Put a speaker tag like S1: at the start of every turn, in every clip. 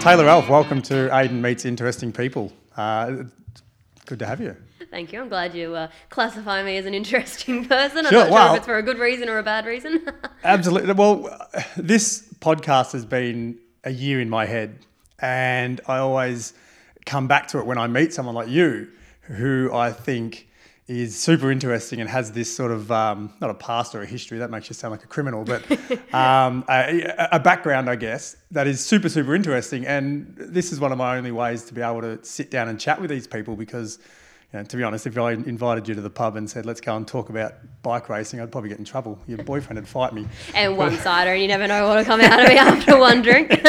S1: Taylor Elf, welcome to Aiden Meets Interesting People. Uh, good to have you.
S2: Thank you. I'm glad you uh, classify me as an interesting person. I'm
S1: Sure,
S2: not
S1: wow.
S2: sure if it's for a good reason or a bad reason.
S1: Absolutely. Well, this podcast has been a year in my head, and I always come back to it when I meet someone like you, who I think is super interesting and has this sort of um, not a past or a history that makes you sound like a criminal, but um, a, a background, I guess, that is super super interesting. And this is one of my only ways to be able to sit down and chat with these people because. You know, to be honest, if I invited you to the pub and said, let's go and talk about bike racing, I'd probably get in trouble. Your boyfriend would fight me.
S2: and one cider, and you never know what'll come out of me after one drink.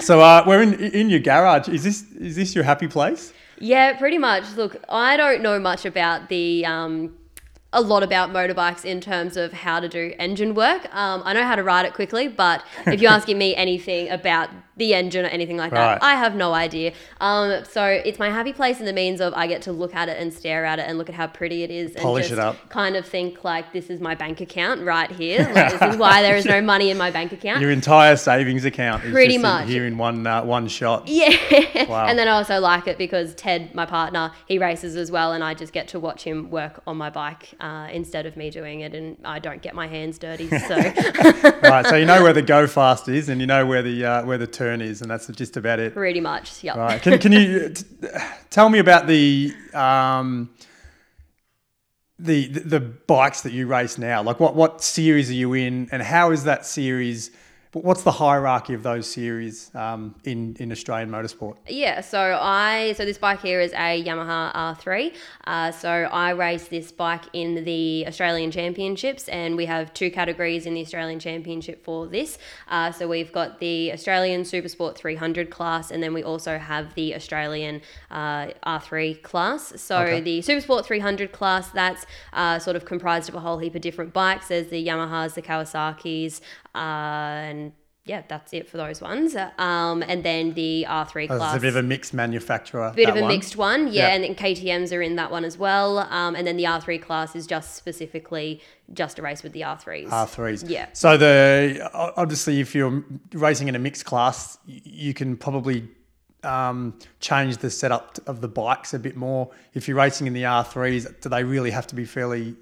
S1: So uh, we're in in your garage. Is this is this your happy place?
S2: Yeah, pretty much. Look, I don't know much about the. Um, a lot about motorbikes in terms of how to do engine work. Um, I know how to ride it quickly, but if you're asking me anything about the engine or anything like
S1: Right.
S2: that, I have no idea. Um, so it's my happy place in the means of I get to look at it and stare at it and look at how pretty it is and
S1: Polish
S2: just
S1: it up.
S2: kind of think like this is my bank account right here. Like, this is why there is no money in my bank account.
S1: Your entire savings account is
S2: Pretty
S1: just in-
S2: much.
S1: here in one uh, one shot.
S2: Yeah.
S1: Wow.
S2: And then I also like it because Ted, my partner, he races as well, and I just get to watch him work on my bike uh, instead of me doing it, and I don't get my hands dirty. So
S1: right, so you know where the go fast is, and you know where the uh, where the turn is, and that's just about it.
S2: pretty much, yeah.
S1: Right. Can, can you t- tell me about the um, the the the bikes that you race now? Like what what series are you in, and how is that series? What's the hierarchy of those series um, in in Australian motorsport?
S2: Yeah, so I so this bike here is a Yamaha R3. Uh, so I race this bike in the Australian Championships, and we have two categories in the Australian Championship for this. Uh, so we've got the Australian Supersport 300 class, and then we also have the Australian uh, R3 class. So
S1: Okay.
S2: the Supersport 300 class that's uh, sort of comprised of a whole heap of different bikes. There's the Yamahas, the Kawasaki's, and yeah, that's it for those ones. Um, and then the R3
S1: Oh,
S2: class
S1: It's a bit of a mixed manufacturer.
S2: bit of a
S1: one.
S2: mixed one, yeah,
S1: Yeah.
S2: and then KTM's are in that one as well. Um, and then the R3 class is just specifically just a race with the R3s.
S1: R3s.
S2: Yeah.
S1: So the obviously, if you're racing in a mixed class, you can probably um, change the setup of the bikes a bit more. If you're racing in the R3s, do they really have to be fairly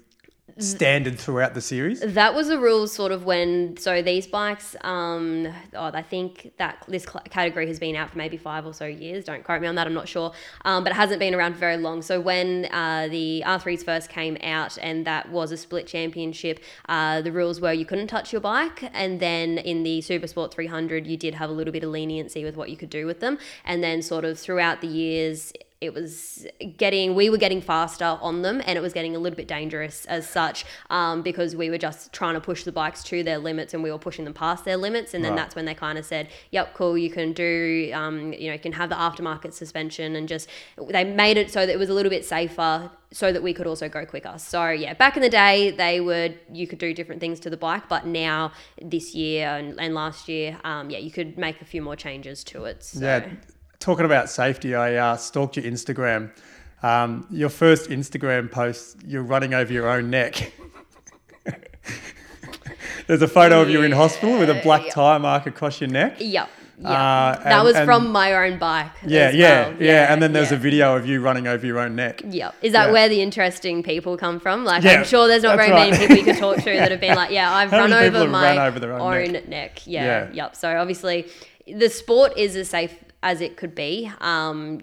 S1: standard throughout the series?
S2: That was the rules sort of when so these bikes um oh, I think that this category has been out for maybe 5 or so years don't quote me on that I'm not sure um, but it hasn't been around for very long so when uh, the R3s first came out and that was a split championship uh, the rules were you couldn't touch your bike and then in the Supersport 300 you did have a little bit of leniency with what you could do with them and then sort of throughout the years it was getting we were getting faster on them and it was getting a little bit dangerous as such um, because we were just trying to push the bikes to their limits and we were pushing them past their limits and then
S1: Right.
S2: that's when they kind of said yep cool you can do um, you know you can have the aftermarket suspension and just they made it so that it was a little bit safer so that we could also go quicker so yeah back in the day they would you could do different things to the bike but now this year and, and last year um, yeah you could make a few more changes to it so.
S1: Yeah. Talking about safety, I uh, stalked your Instagram. Um, your first Instagram post, you're running over your own neck. There's a photo of you in hospital with a black
S2: Yeah.
S1: tire mark across your neck.
S2: Yep. Yeah.
S1: Uh,
S2: that was
S1: and-
S2: from my own bike.
S1: Yeah, yeah,
S2: well.
S1: yeah, And then there's
S2: yeah.
S1: a video of you running over your own neck.
S2: Yep. Is that
S1: Yeah.
S2: where the interesting people come from? Like,
S1: Yeah,
S2: I'm sure there's not
S1: that's
S2: very many people you can talk to that have been like, yeah, I've run over my
S1: run over own
S2: own
S1: neck?
S2: neck. Yeah,
S1: Yeah.
S2: Yep. So obviously, the sport is a safe as it could be. Um,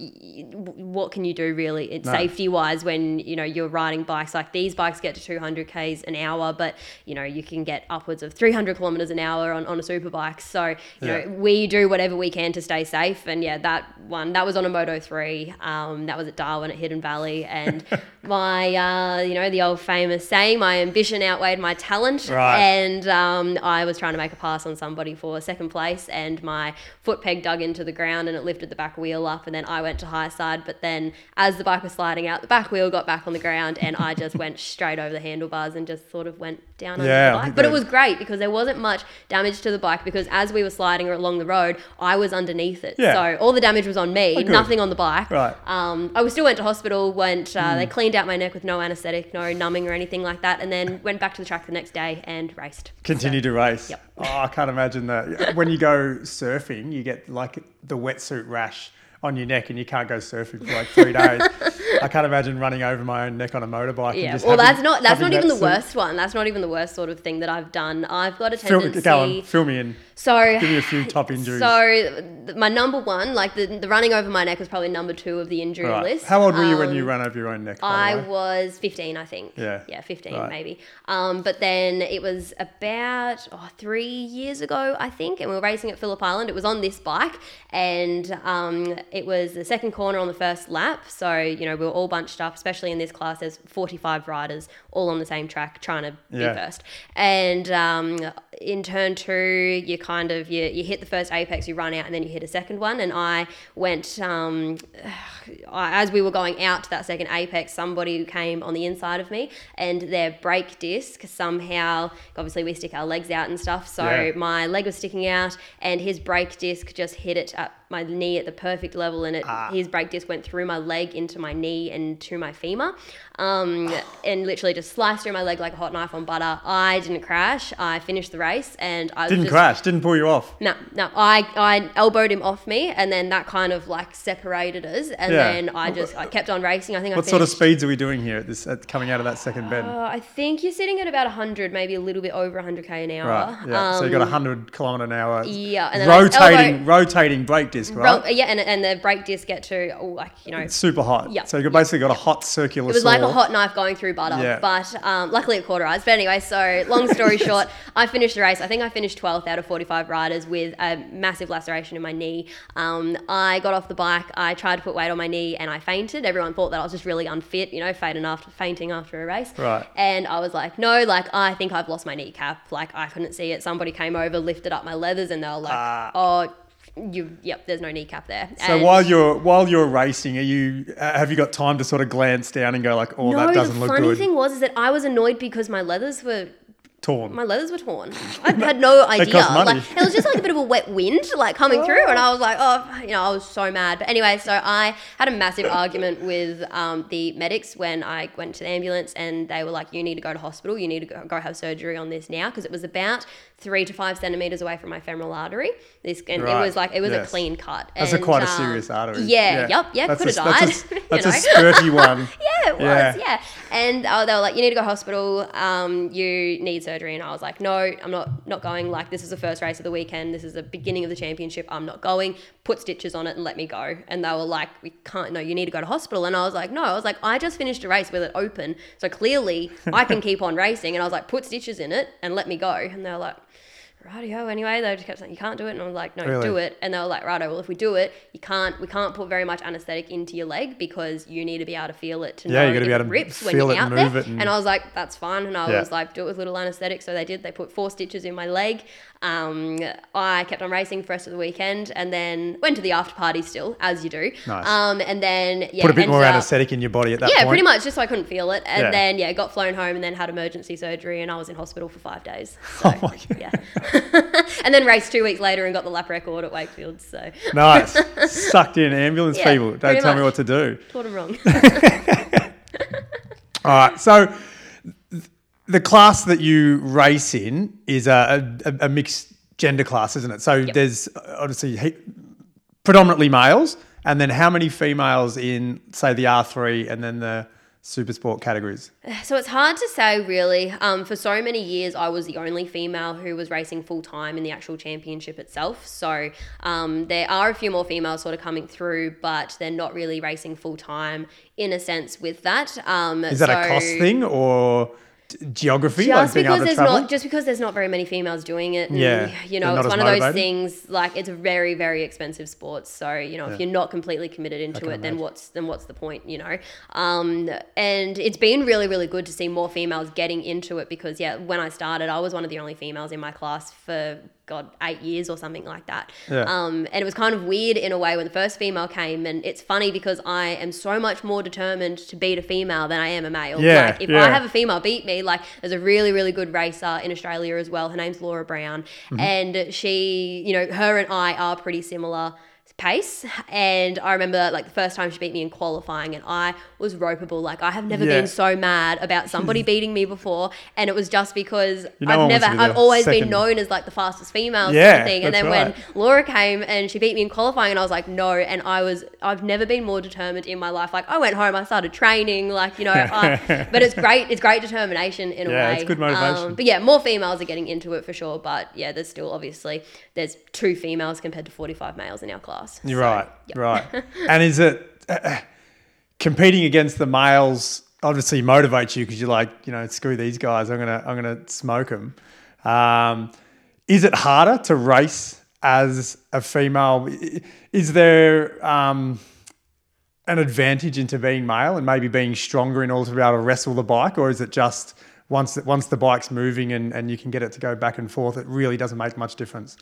S2: what can you do really,
S1: No.
S2: safety wise, when you know you're riding bikes? Like these bikes get to 200 k's an hour, but you know you can get upwards of 300 kilometers an hour on, on a super bike. So you
S1: Yeah.
S2: know we do whatever we can to stay safe. And yeah, that one that was on a Moto 3. Um, that was at Darwin at Hidden Valley, and my uh, you know the old famous saying, my ambition outweighed my talent,
S1: Right.
S2: and um, I was trying to make a pass on somebody for second place, and my foot peg dug into the ground and it lifted the back wheel up, and then I went to high side. But then as the bike was sliding out, the back wheel got back on the ground, and I just went straight over the handlebars and just sort of went down under
S1: Yeah,
S2: the bike. But it was great because there wasn't much damage to the bike because as we were sliding along the road, I was underneath it.
S1: Yeah.
S2: So all the damage was on me,
S1: Oh,
S2: nothing on the bike.
S1: Right.
S2: Um, I still went to hospital. Went. Uh, They cleaned out my neck with no anaesthetic, no numbing or anything like that, and then went back to the track the next day and raced.
S1: Continue to race.
S2: Yep.
S1: Oh, I can't imagine that. When you go surfing, you get like the wetsuit rash on your neck and you can't go surfing for like three days. I can't imagine running over my own neck on a motorbike. and
S2: Yeah,
S1: just
S2: well,
S1: having-
S2: that's not that's not even
S1: that
S2: the worst one. That's not even the worst sort of thing that I've done. I've got a
S1: Fill,
S2: tendency.
S1: go on, fill me in.
S2: So
S1: Give me a few top injuries.
S2: So my number one, like the, the running over my neck, was probably number two of the injury
S1: Right.
S2: list.
S1: How old were you when
S2: Um,
S1: you ran over your own neck?
S2: I was 15, I think.
S1: Yeah.
S2: Yeah, 15
S1: Right.
S2: maybe. Um, but then it was about oh, three years ago, I think, and we were racing at Phillip Island. It was on this bike, and um, it was the second corner on the first lap. So, you know, we were all bunched up, especially in this class. There's 45 riders all on the same track trying to
S1: Yeah.
S2: be first. And um, in turn two, you kind of, you, you hit the first apex, you run out, and then you hit a second one. And I went, um, as we were going out to that second apex, somebody came on the inside of me, and their brake disc somehow, obviously we stick our legs out and stuff, so
S1: Yeah.
S2: my leg was sticking out, and his brake disc just hit it at my knee at the perfect level, and it
S1: Ah.
S2: his brake disc went through my leg into my knee and to my femur, um, and literally just sliced through my leg like a hot knife on butter. I didn't crash. I finished the race, and I
S1: Didn't
S2: just,
S1: crash, didn't pull you off.
S2: no, no. I, I elbowed him off me, and then that kind of like separated us. And
S1: Yeah.
S2: then I just I kept on racing. I think
S1: What
S2: I
S1: sort of speeds are we doing here at this at coming out of that second bend?
S2: Uh, I think you're sitting at about 100, maybe a little bit over 100k an hour.
S1: right. Yeah. so you got
S2: Um,
S1: 100 kilometre an hour.
S2: yeah, and then
S1: rotating
S2: elbow-
S1: rotating brake disc,
S2: ro-
S1: right?
S2: yeah, and, and the brake disc get to oh, like you know
S1: It's super hot.
S2: Yeah.
S1: So you basically got a hot circular
S2: It was like a hot knife going through butter,
S1: Yeah.
S2: but um, luckily it cauterized. But anyway, so long story short, I finished the race. I think I finished 12th out of 45 riders with a massive laceration in my knee. Um, I got off the bike, I tried to put weight on my knee, and I fainted. Everyone thought that I was just really unfit, you know, fainting after fainting after a race.
S1: Right.
S2: And I was like, no, like I think I've lost my kneecap. Like I couldn't see it. Somebody came over, lifted up my leathers, and they were like,
S1: Ah.
S2: oh. You, yep, there's no kneecap there.
S1: So
S2: And-
S1: while you're while you're racing, are you uh, have you got time to sort of glance down and go like, oh, that doesn't look good?
S2: the funny thing was is that I was annoyed because my leathers were
S1: torn.
S2: my leathers were torn. I had no idea.
S1: cost money.
S2: Like it was just like a bit of a wet wind like coming through, and I was like, oh, you know, I was so mad. But anyway, so I had a massive argument with um, the medics when I went to the ambulance, and they were like, you need to go to hospital. You need to go, go have surgery on this now because it was about three to five centimeters away from my femoral artery. This and
S1: Right,
S2: it was like it was
S1: yes.
S2: a clean cut.
S1: That's a
S2: And,
S1: quite a
S2: um,
S1: serious artery.
S2: Yeah, yep, yeah, could have died.
S1: That's a, that's a one.
S2: Yeah, it was.
S1: Yeah.
S2: Yeah. And uh, they were like, "You need to go to hospital. Um, you need surgery." And I was like, "No, I'm not not going. Like, this is the first race of the weekend. This is the beginning of the championship. I'm not going. Put stitches on it and let me go." And they were like, "We can't. No, you need to go to hospital." And I was like, "No." I was like, "I just finished a race with it open, so clearly I can keep on racing." And I was like, "Put stitches in it and let me go." And they were like. Rightio. Anyway, they just kept saying you can't do it, and I was like, no,
S1: Really?
S2: do it. And they were like, righto. Well, if we do it, you can't. We can't put very much anesthetic into your leg because you need to be able to feel it to
S1: Yeah,
S2: know
S1: you gotta be able to
S2: rips when you're
S1: it
S2: out
S1: move
S2: there.
S1: it and-
S2: And I was like, that's fine. And I
S1: Yeah.
S2: was like, do it with little anesthetic. So they did. They put four stitches in my leg. Um, I kept on racing for the rest of the weekend, and then went to the after party still, as you do.
S1: Nice.
S2: Um, and then yeah,
S1: Put a bit more
S2: up-
S1: anesthetic in your body at that point.
S2: yeah,
S1: point.
S2: pretty much, just so I couldn't feel it. And
S1: Yeah.
S2: then, yeah, got flown home and then had emergency surgery, and I was in hospital for five days. So,
S1: Oh my God.
S2: yeah. and then raced two weeks later and got the lap record at Wakefield. So,
S1: Nice. Sucked in ambulance
S2: Yeah,
S1: people. Don't tell me what to do.
S2: taught him wrong.
S1: All right. So the class that you race in is a, a, a mixed gender class, isn't it? So there's uh, obviously he- predominantly males, and then how many females in, say, the R3 and then the super sport categories?
S2: So it's hard to say, really. Um, for so many years, I was the only female who was racing full time in the actual championship itself. So um, there are a few more females sort of coming through, but they're not really racing full time in a sense with that. Um,
S1: Is that a cost thing or geography?
S2: just
S1: like being
S2: because
S1: able to
S2: there's
S1: travel?
S2: not just because there's not very many females doing it and,
S1: Yeah,
S2: you know it's one of those things like it's a very very expensive sport so you know if you're not completely committed into it then what's then what's the point you know um, and it's been really really good to see more females getting into it because yeah when I started I was one of the only females in my class for god eight years or something like that
S1: Yeah.
S2: um, and it was kind of weird in a way when the first female came and it's funny because I am so much more determined to beat a female than I am a male
S1: Yeah,
S2: like if
S1: yeah.
S2: I have a female beat me. Like there's a really, really good racer in Australia as well. Her name's Laura Brown.
S1: Mm-hmm.
S2: And she, you know, her and I are pretty similar pace. And I remember like the first time she beat me in qualifying, and I was ropeable. Like I have never
S1: Yeah.
S2: been so mad about somebody beating me before, and it was just because
S1: You know
S2: I've never, I've always
S1: second-
S2: been known as like the fastest female sort
S1: Yeah,
S2: of thing. And then
S1: right.
S2: when Laura came and she beat me in qualifying, and I was like, no. And I was, I've never been more determined in my life. Like I went home, I started training, like you know. I, but it's great. It's great determination in a way.
S1: it's good motivation.
S2: Um, but yeah, more females are getting into it for sure. But yeah, there's still obviously there's two females compared to 45 males in our class.
S1: You're
S2: So,
S1: right, right. and is it uh, competing against the males? Obviously, motivates you because you're like, you know, screw these guys. I'm gonna, I'm gonna smoke them. Um, is it harder to race as a female? Is there um, an advantage into being male and maybe being stronger in order to be able to wrestle the bike, or is it just once once the bike's moving and, and you can get it to go back and forth, it really doesn't make much difference?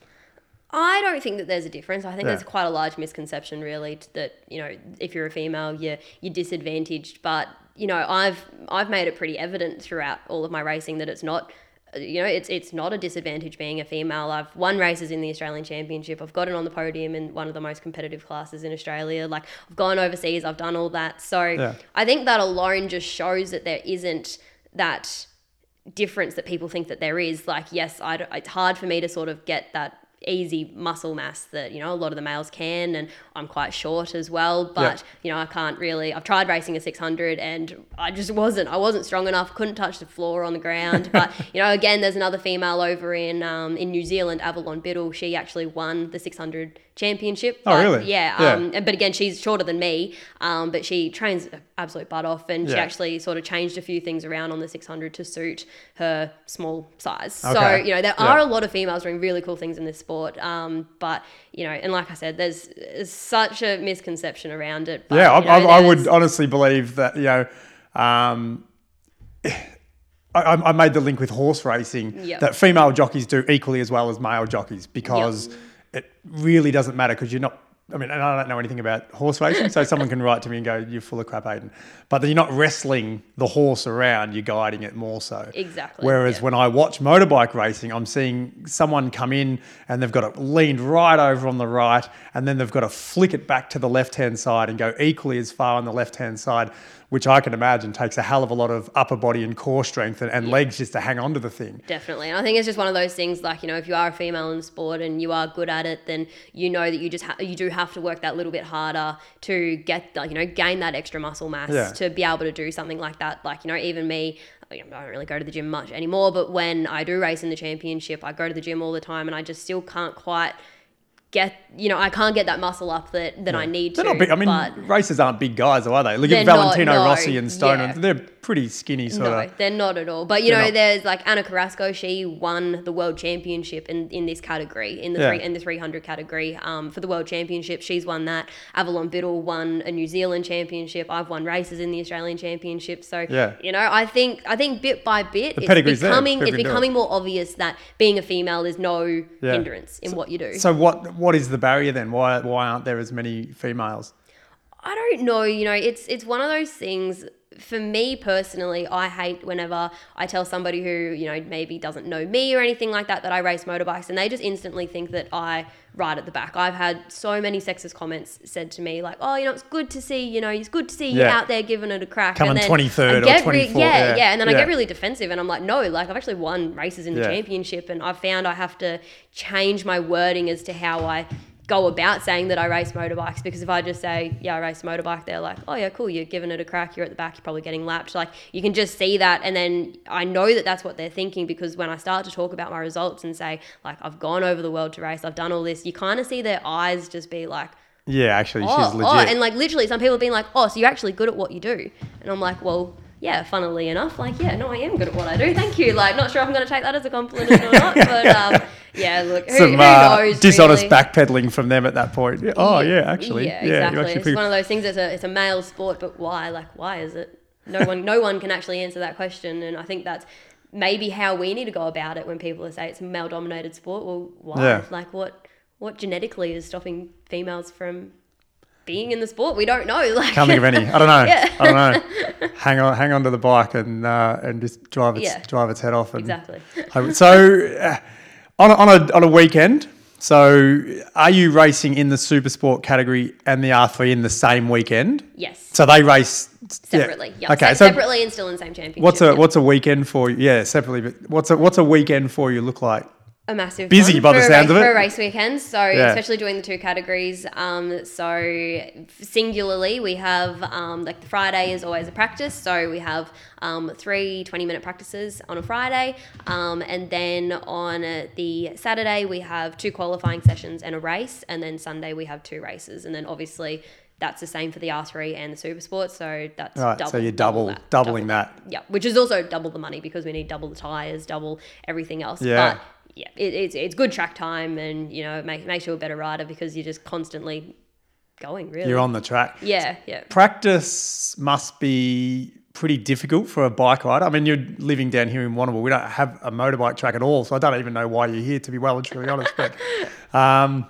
S2: I don't think that there's a difference. I think
S1: Yeah.
S2: there's quite a large misconception, really, that you know, if you're a female, you're you're disadvantaged. But you know, I've I've made it pretty evident throughout all of my racing that it's not. uh, You know, it's it's not a disadvantage being a female. I've won races in the Australian Championship. I've gotten on the podium in one of the most competitive classes in Australia. Like I've gone overseas. I've done all that. So
S1: Yeah.
S2: I think that alone just shows that there isn't that difference that people think that there is. Like, yes, I it's hard for me to sort of get that easy muscle mass that you know a lot of the males can and I'm quite short as well but you know I can't really I've tried racing a 600 and I just wasn't I wasn't strong enough couldn't touch the floor on the ground but you know again there's another female over in um, in New Zealand Avalon Biddle she actually won the 600 championship
S1: Oh,
S2: but
S1: really?
S2: yeah,
S1: Yeah.
S2: Um, but again she's shorter than me um, but she trains absolute butt off and she actually sort of changed a few things around on the 600 to suit her small size so you know there
S1: Yeah.
S2: are a lot of females doing really cool things in this sport um, but you know and like i said there's, there's such a misconception around it but,
S1: yeah, I,
S2: you know,
S1: I, I would honestly believe that you know. Um, I, I made the link with horse racing
S2: Yep.
S1: that female jockeys do equally as well as male jockeys because it really doesn't matter because you're not. I mean, and I don't know anything about horse racing, so someone can write to me and go, "You're full of crap, Aiden." But you're not wrestling the horse around; you're guiding it more so.
S2: Exactly,
S1: Whereas
S2: yeah.
S1: when I watch motorbike racing, I'm seeing someone come in and they've got it leaned right over on the right, and then they've got to flick it back to the left hand side and go equally as far on the left hand side, which I can imagine takes a hell of a lot of upper body and core strength and, and legs just to hang on to the thing.
S2: Definitely. And I think it's just one of those things like, you know, if you are a female in sport and you are good at it, then you know that you just ha- you do have to work that little bit harder to get like, you know, gain that extra muscle mass
S1: Yeah.
S2: to be able to do something like that. Like, you know, even me, I don't really go to the gym much anymore, but when I do race in the championship, I go to the gym all the time and I just still can't quite get, you know, I can't get that muscle up that, that I need
S1: They're
S2: to.
S1: not big. I mean,
S2: but
S1: racers aren't big guys, are they? Look at
S2: not,
S1: Valentino
S2: no,
S1: Rossi and Stone.
S2: yeah.
S1: They're pretty skinny, sort
S2: No,
S1: of.
S2: they're not at all. But you
S1: They're
S2: know,
S1: not.
S2: there's like Ana Carrasco. She won the world championship in, in this category, in the
S1: Yeah.
S2: three, in the 300 category, um, for the world championship. She's won that. Avalon Biddle won a New Zealand championship. I've won races in the Australian championship. So
S1: Yeah.
S2: you know, I think I think bit by bit, it's
S1: pedigree's
S2: becoming it's becoming more obvious that being a female is no
S1: Yeah.
S2: hindrance in what you do.
S1: So what? What is the barrier then? Why? Why aren't there as many females?
S2: I don't know. You know, it's it's one of those things. For me personally, I hate whenever I tell somebody who you know maybe doesn't know me or anything like that that I race motorbikes, and they just instantly think that I ride at the back. I've had so many sexist comments said to me like, "Oh, you know, it's good to see. You know, it's good to see you out there giving it a crack."
S1: Coming
S2: and then
S1: 23rd
S2: I
S1: or
S2: get
S1: 24th,
S2: yeah,
S1: yeah.
S2: yeah, and then I get really defensive, and I'm like, "No, like I've actually won races in the
S1: Yeah.
S2: championship, and I've found I have to change my wording as to how I." go about saying that I race motorbikes because if I just say, yeah, I race a motorbike, they're like, oh, yeah, cool, you're giving it a crack, you're at the back, you're probably getting lapped. Like, you can just see that. And then I know that that's what they're thinking because when I start to talk about my results and say, like, I've gone over the world to race, I've done all this, you kind of see their eyes just be like,
S1: Yeah, actually,
S2: oh,
S1: she's
S2: oh, and like literally some people have been like, oh, so you're actually good at what you do. And I'm like, well, yeah, funnily enough, like, yeah, no, I am good at what I do. Thank you. Like, not sure if I'm going to take that as a compliment or not, but um, yeah, look, who,
S1: Some
S2: who
S1: uh,
S2: knows?
S1: dishonest
S2: really?
S1: backpedaling from them at that point. Oh yeah, actually,
S2: yeah,
S1: yeah,
S2: exactly.
S1: actually
S2: it's one of those things. It's a it's a male sport, but why? Like, why is it? No one no one can actually answer that question, and I think that's maybe how we need to go about it when people say it's a male dominated sport. Well, why?
S1: Yeah.
S2: Like, what what genetically is stopping females from being in the sport? We don't know. Like,
S1: Can't think of any. I don't know.
S2: Yeah.
S1: I don't know. Hang on, hang on to the bike and uh, and just drive its
S2: Yeah.
S1: drive its head off. And
S2: exactly.
S1: I- so, uh, on a, on a on a weekend, So, are you racing in the super sport category and the R3 in the same weekend?
S2: Yes.
S1: So they race.
S2: Separately. Yeah.
S1: Okay.
S2: Se-
S1: So
S2: separately and still in the same championship.
S1: what's a
S2: yeah.
S1: what's a weekend for you? Yeah, separately. But what's a what's a weekend for you look like?
S2: A massive
S1: Busy by the
S2: for a
S1: sounds
S2: race,
S1: of it.
S2: for a race weekend. So
S1: Yeah.
S2: especially doing the two categories. Um, so singularly, we have um, like the Friday is always a practice. So we have um, three 20 minute practices on a Friday, um, and then on the Saturday we have two qualifying sessions and a race, and then Sunday we have two races, and then obviously. That's the same for the R3 and the Super Sport, so that's
S1: Right.
S2: double,
S1: so you're double,
S2: that,
S1: doubling
S2: double
S1: that.
S2: yeah, which is also double the money because we need double the tires, double everything else.
S1: Yeah.
S2: But yeah, it, it's it's good track time, and you know, it make, makes you a better rider because you're just constantly going. Really,
S1: You're on the track.
S2: Yeah, yeah.
S1: Practice must be pretty difficult for a bike rider. I mean, you're living down here in Warrnambool. We don't have a motorbike track at all, so I don't even know why you're here, to be well and truly honest. But um,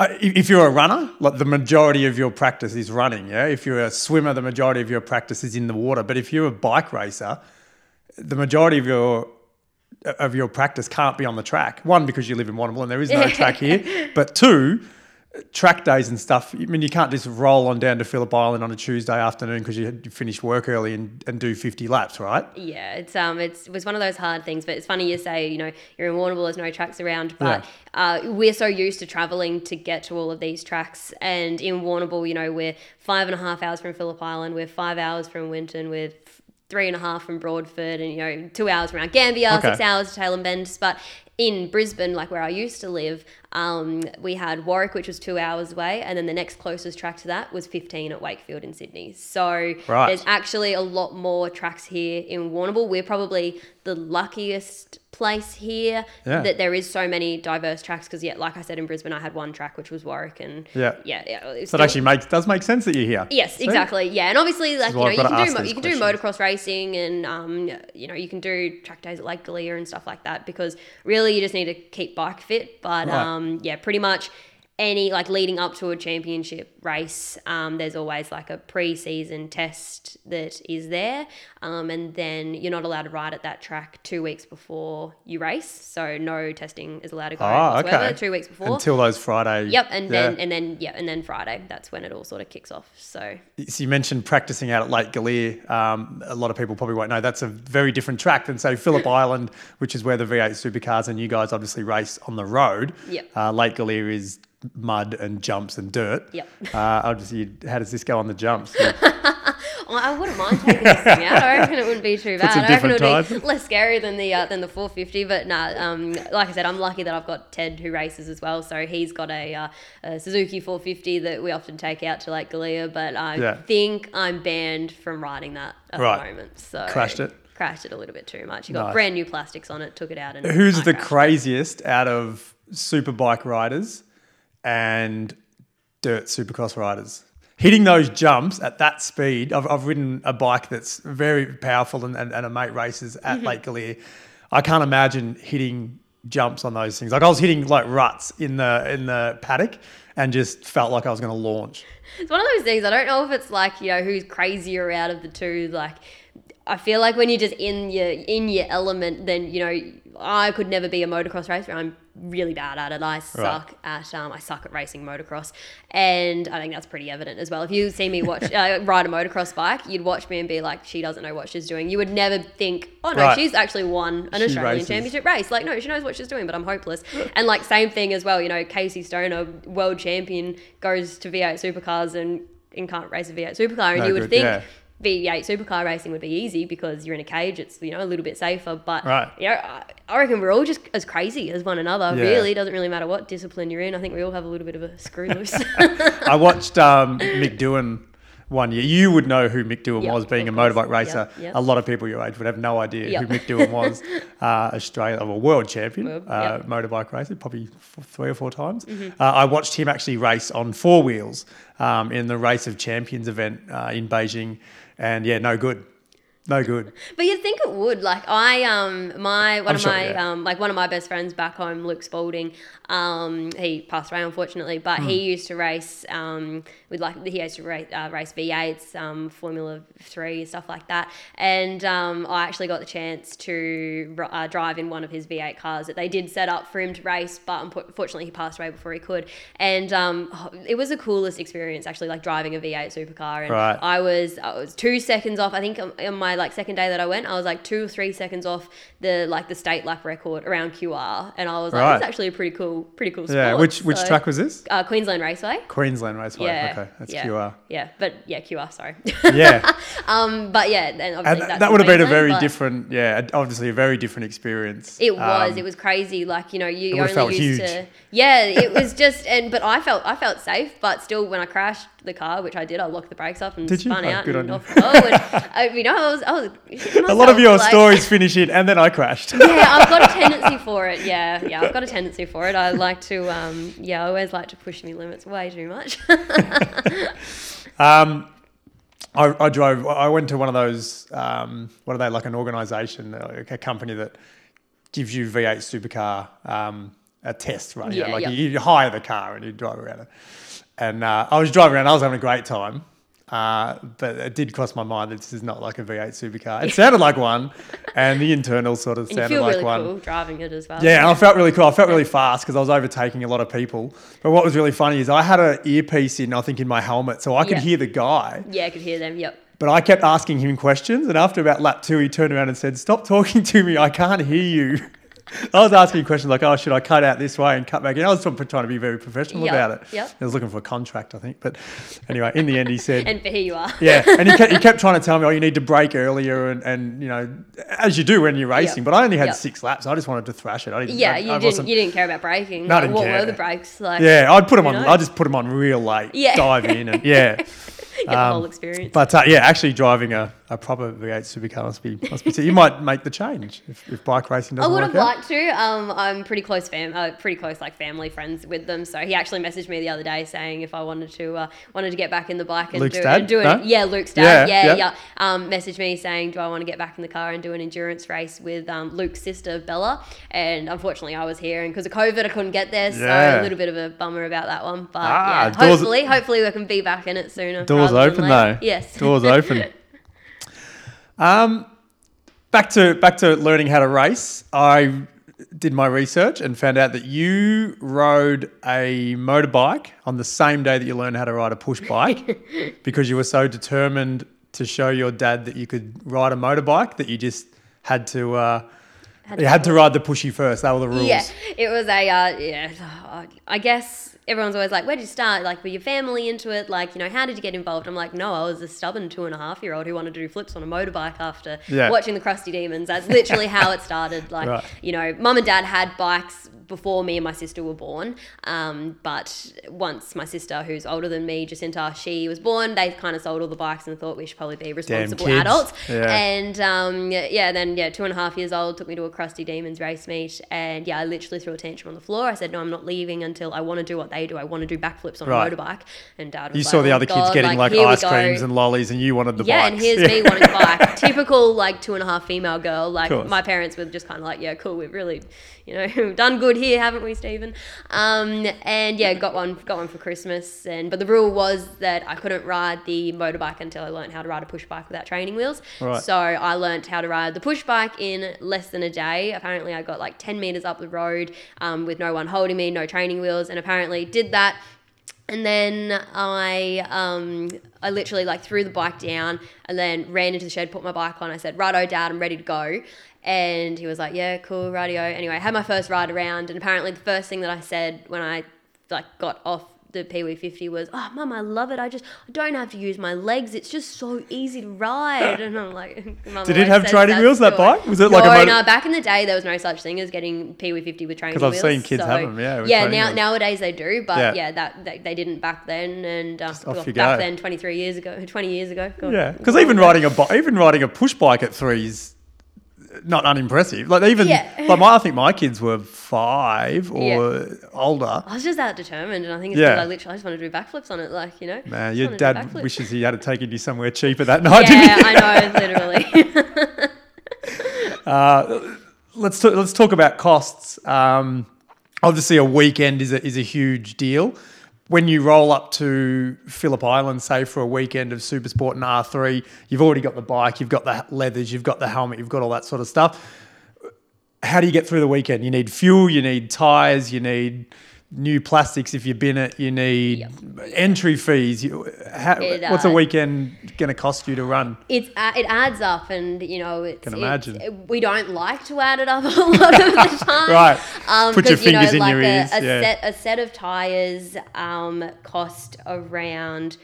S1: if if you're a runner, like the majority of your practice is running. Yeah. If you're a swimmer, the majority of your practice is in the water. But if you're a bike racer, the majority of your of your practice can't be on the track. One, because you live in Warrnambool and there is no track here. But two, track days and stuff. I mean, you can't just roll on down to Phillip Island on a Tuesday afternoon because you had- you finish work early and, and do 50 laps, right?
S2: Yeah, it's um, it's it was one of those hard things. But it's funny you say, you know, you're in Warrnambool, there's no tracks around, but uh, we're so used to traveling to get to all of these tracks. And in Warrnambool, you know, we're five and a half hours from Phillip Island, we're five hours from Winton, we're three and a half from Broadford, and you know, two hours around Gambier,
S1: Okay.
S2: six hours to Tailem Bend. But in Brisbane, like where I used to live, um, we had Warwick, which was two hours away, and then the next closest track to that was 15 at Wakefield in Sydney. So
S1: Right.
S2: there's actually a lot more tracks here in Warrnambool. We're probably the luckiest place here
S1: Yeah.
S2: that there is so many diverse tracks because, yeah, like I said, in Brisbane, I had one track, which was Warwick, and
S1: Yeah.
S2: yeah, yeah.
S1: So it actually makes does make sense that you're here.
S2: Yes,
S1: See?
S2: exactly. Yeah, and obviously, like you know, you can do mo- you can do motocross racing, and um, you know, you can do track days at Lake Gillear and stuff like that. Because really, you just need to keep bike fit. But
S1: Right.
S2: um, yeah, pretty much any like leading up to a championship race, um, there's always like a pre-season test that is there, um, and then you're not allowed to ride at that track two weeks before you race. So no testing is allowed to go
S1: Oh,
S2: whatsoever
S1: okay.
S2: two weeks before.
S1: Until those Friday.
S2: Yep, and
S1: yeah.
S2: then and then yeah, and then Friday. That's when it all sort of kicks off. So
S1: So you mentioned practicing out at Lake Gillear. Um, a lot of people probably won't know that's a very different track than say Phillip Island, which is where the V8 supercars and you guys obviously race on the road.
S2: Yep.
S1: Uh, Lake Gillear is mud and jumps and dirt.
S2: Yep.
S1: Uh, obviously, how does this go on the jumps?
S2: I wouldn't mind taking this thing out. I reckon it wouldn't be too bad. I reckon it would be less scary than the uh, than the 450. But nah, um, like I said, I'm lucky that I've got Ted who races as well. So he's got a, uh, a Suzuki 450 that we often take out to Lake Gillear. But I
S1: Yeah.
S2: think I'm banned from riding that at
S1: Right.
S2: the moment. So
S1: Crashed it?
S2: Crashed it a little bit too much. You got
S1: Nice.
S2: brand new plastics on it. Took it out and
S1: Who's the
S2: crashed it.
S1: craziest out of superbike riders and dirt supercross riders? Hitting those jumps at that speed, I've, I've ridden a bike that's very powerful and, and, and a mate races at
S2: Mm-hmm.
S1: Lake Gillear. I can't imagine hitting jumps on those things. Like I was hitting like ruts in the in the paddock and just felt like I was going to launch.
S2: It's one of those things. I don't know if it's like you know who's crazier out of the two. Like, I feel like when you're just in your in your element, then you know I could never be a motocross racer. I'm really bad at it. I suck at um, I suck at racing motocross, and I think that's pretty evident as well. If you see me watch uh, ride a motocross bike, you'd watch me and be like, she doesn't know what she's doing. You would never think, oh no,
S1: Right.
S2: she's actually won an
S1: She
S2: Australian
S1: races.
S2: championship race. Like, no, she knows what she's doing, but I'm hopeless. and like same thing as well. You know, Casey Stoner, world champion, goes to V8 supercars and, and can't race a V8 supercar, and
S1: No
S2: you would
S1: good,
S2: think.
S1: yeah.
S2: V8 supercar racing would be easy because you're in a cage. It's you know a little bit safer, but
S1: Right.
S2: you know I, I reckon we're all just as crazy as one another.
S1: Yeah.
S2: Really, doesn't really matter what discipline you're in. I think we all have a little bit of a screw loose.
S1: I watched um, Mick Doohan one year. You would know who Mick Doohan
S2: Yep,
S1: was, being a
S2: course.
S1: motorbike racer.
S2: Yep, yep.
S1: A lot of people your age would have no idea who Mick Doohan was. uh, Australia, well, world champion,
S2: World,
S1: uh, motorbike racer, probably f- three or four times.
S2: Mm-hmm.
S1: Uh, I watched him actually race on four wheels um, in the Race of Champions event uh, in Beijing, and yeah, no good. No good.
S2: But you'd think it would. Like I, um, my one
S1: I'm
S2: of
S1: sure,
S2: my,
S1: yeah.
S2: um, like one of my best friends back home, Luke Spalding. Um, he passed away unfortunately, but he used to race, um, with like he used to race, uh, race V8s, um, Formula Three stuff like that. And um, I actually got the chance to uh, drive in one of his V8 cars that they did set up for him to race, but unfortunately he passed away before he could. And um, it was the coolest experience actually, like driving a V8 supercar. And
S1: Right.
S2: I was I was two seconds off. I think on- on my like second day that I went, I was like two or three seconds off the like the state lap record around QR, and I was like,
S1: Right.
S2: it's actually a pretty cool, pretty cool sport.
S1: Yeah. Which which
S2: So,
S1: track was this?
S2: Uh, Queensland Raceway.
S1: Queensland Raceway.
S2: Yeah.
S1: Okay, that's
S2: yeah,
S1: QR.
S2: Yeah, but yeah, QR. Sorry.
S1: Yeah.
S2: um, but yeah, and obviously
S1: And
S2: that's
S1: that would have been a very different, yeah, obviously a very different experience.
S2: It was.
S1: Um,
S2: it was crazy. Like you know, you only
S1: felt
S2: used
S1: huge.
S2: to. Yeah, it was just. And but I felt I felt safe. But still, when I crashed the car, which I did, I locked the brakes off and
S1: Did you?
S2: spun
S1: Oh,
S2: out
S1: good
S2: and
S1: you.
S2: off. Oh, and, I, you know, I was. Was
S1: a lot of your stories finish it, and then I crashed.
S2: yeah, I've got a tendency for it. Yeah, yeah, I've got a tendency for it. I like to, um, yeah, I always like to push me limits way too much.
S1: Um, I, I drove. I went to one of those. Um, what are they like? An organisation, like a company that gives you V8 supercar um, a test, right? You know,
S2: Yeah,
S1: like
S2: yeah.
S1: you, you hire the car and you drive around it. And uh, I was driving around. I was having a great time. Uh, but it did cross my mind that this is not like a V8 supercar. It sounded like one, and the internal sort of
S2: and you
S1: sounded
S2: feel
S1: like
S2: really
S1: one.
S2: cool driving it as well.
S1: Yeah, and I felt really cool. I felt really fast because I was overtaking a lot of people. But what was really funny is I had an earpiece in, I think, in my helmet, so I could
S2: Yeah.
S1: hear the guy.
S2: Yeah, I could hear them. Yep.
S1: But I kept asking him questions, and after about lap two, he turned around and said, "Stop talking to me. I can't hear you." I was asking questions like, "Oh, should I cut out this way and cut back in?" I was trying to be very professional
S2: Yep,
S1: about it.
S2: yep.
S1: I was looking for a contract, I think. But anyway, in the end, he said,
S2: And here you are.
S1: yeah, and he kept, he kept trying to tell me, oh, you need to break earlier, and, and you know, as you do when you're racing. But I only had
S2: Yep.
S1: six laps. I just wanted to thrash it. I didn't.
S2: Yeah,
S1: I,
S2: you
S1: I
S2: didn't.
S1: wasn't-
S2: You didn't care about braking.
S1: No, I didn't
S2: what
S1: care.
S2: were the brakes like?
S1: Yeah, I'd put them on. I just put them on real late.
S2: Yeah.
S1: Dive in and yeah.
S2: Get the
S1: Um,
S2: whole experience.
S1: But uh, yeah, actually driving a, a proper V8 supercar must be must be. You might make the change if, if bike racing
S2: I
S1: doesn't
S2: would
S1: work
S2: have
S1: out.
S2: liked to. Um, I'm pretty close fam, uh, pretty close like family friends with them. So he actually messaged me the other day saying if I wanted to, uh, wanted to get back in the bike and
S1: Luke's
S2: do,
S1: dad?
S2: do it.
S1: No?
S2: Yeah, Luke's dad.
S1: Yeah,
S2: Yeah,
S1: yeah.
S2: yeah. Um, messaged me saying, do I want to get back in the car and do an endurance race with um, Luke's sister Bella? And unfortunately, I was here, and because of COVID, I couldn't get there. So
S1: Yeah.
S2: a little bit of a bummer about that one. But
S1: Ah,
S2: yeah,
S1: doors-
S2: hopefully, hopefully we can be back in it sooner.
S1: Doors open though.
S2: Yes.
S1: Doors open. Um, back to back to learning how to race. I did my research and found out that you rode a motorbike on the same day that you learned how to ride a push bike because you were so determined to show your dad that you could ride a motorbike that you just had to uh,
S2: Had
S1: you had to ride the pushy first. That were the rules.
S2: Yeah, it was a uh, yeah. I guess everyone's always like, "Where did you start? Like, were your family into it? Like, you know, how did you get involved?" I'm like, "No, I was a stubborn two and a half year old who wanted to do flips on a motorbike after
S1: Yeah.
S2: watching the Crusty Demons. That's literally how it started. Like,
S1: Right.
S2: you know, mum and dad had bikes before me and my sister were born. Um, but once my sister, who's older than me, Jacinta, she was born, they kind of sold all the bikes and thought we should probably be responsible adults.
S1: Yeah.
S2: And um, yeah, yeah, then yeah, two and a half years old, took me to a Crusty Demons race meet, and yeah, I literally threw a tantrum on the floor. I said, "No, I'm not leaving until I want to do what they do. I want to do backflips on
S1: Right.
S2: a motorbike." And Dad was
S1: You
S2: like,
S1: saw the
S2: "Oh,
S1: other kids getting like,
S2: we
S1: ice creams and lollies, and you wanted the bike.
S2: yeah,
S1: bikes.
S2: and here's me wanting a bike. Typical like two and a half female girl. Like my parents were just kind of like, yeah, cool. We've really, you know, done good here, haven't we, Stephen? Um, and yeah, got one, got one for Christmas. And but the rule was that I couldn't ride the motorbike until I learned how to ride a push bike without training wheels.
S1: Right.
S2: So I learned how to ride the push bike in less than a day. Apparently, I got like ten meters up the road um, with no one holding me, no training wheels, and apparently did that. And then I um, I literally like threw the bike down and then ran into the shed, put my bike on. I said, "Righto, Dad, I'm ready to go." And he was like, "Yeah, cool, radio." Anyway, I had my first ride around, and apparently the first thing that I said when I like got off the Pee 50 was, "Oh, Mum, I love it. I just I don't have to use my legs. It's just so easy to ride." And I'm like, Mum
S1: Did it have training wheels, that bike? Was it like a
S2: no,
S1: motor-
S2: no. Back in the day, there was no such thing as getting Pee 50 with training
S1: 'Cause I've
S2: wheels.
S1: seen kids
S2: so-
S1: have 'em, yeah,
S2: Yeah, now
S1: wheels.
S2: nowadays they do, but
S1: Yeah.
S2: yeah, that they, they didn't back then, and uh, well, back
S1: go.
S2: then, 23 years ago, 20 years ago. God,
S1: Yeah, because even riding a even riding a push bike at three is not unimpressive. Like even
S2: Yeah.
S1: like my I think my kids were five or older.
S2: I was just that determined, and I think it's
S1: Yeah.
S2: because I literally I just want to do backflips on it, like you know.
S1: Man, your dad wishes he had taken you somewhere cheaper that night,
S2: Yeah? I know, literally.
S1: Uh, let's talk, let's talk about costs. Um, obviously, a weekend is a, is a huge deal. When you roll up to Phillip Island, say for a weekend of Super Sport and R3, you've already got the bike, you've got the leathers, you've got the helmet, you've got all that sort of stuff. How do you get through the weekend? You need fuel, you need tires, you need new plastics if you bin it, you need entry fees. You, how,
S2: It,
S1: what's a
S2: uh,
S1: weekend going to cost you to run?
S2: it's a- it adds up, and you know, it's,
S1: Can
S2: it's-
S1: imagine.
S2: we don't like to add it up a lot of the time,
S1: Right.
S2: Um,
S1: Put your
S2: 'cause, you know,
S1: fingers in
S2: like
S1: your
S2: a,
S1: ears,
S2: A
S1: yeah.
S2: set a set of tires um, cost around.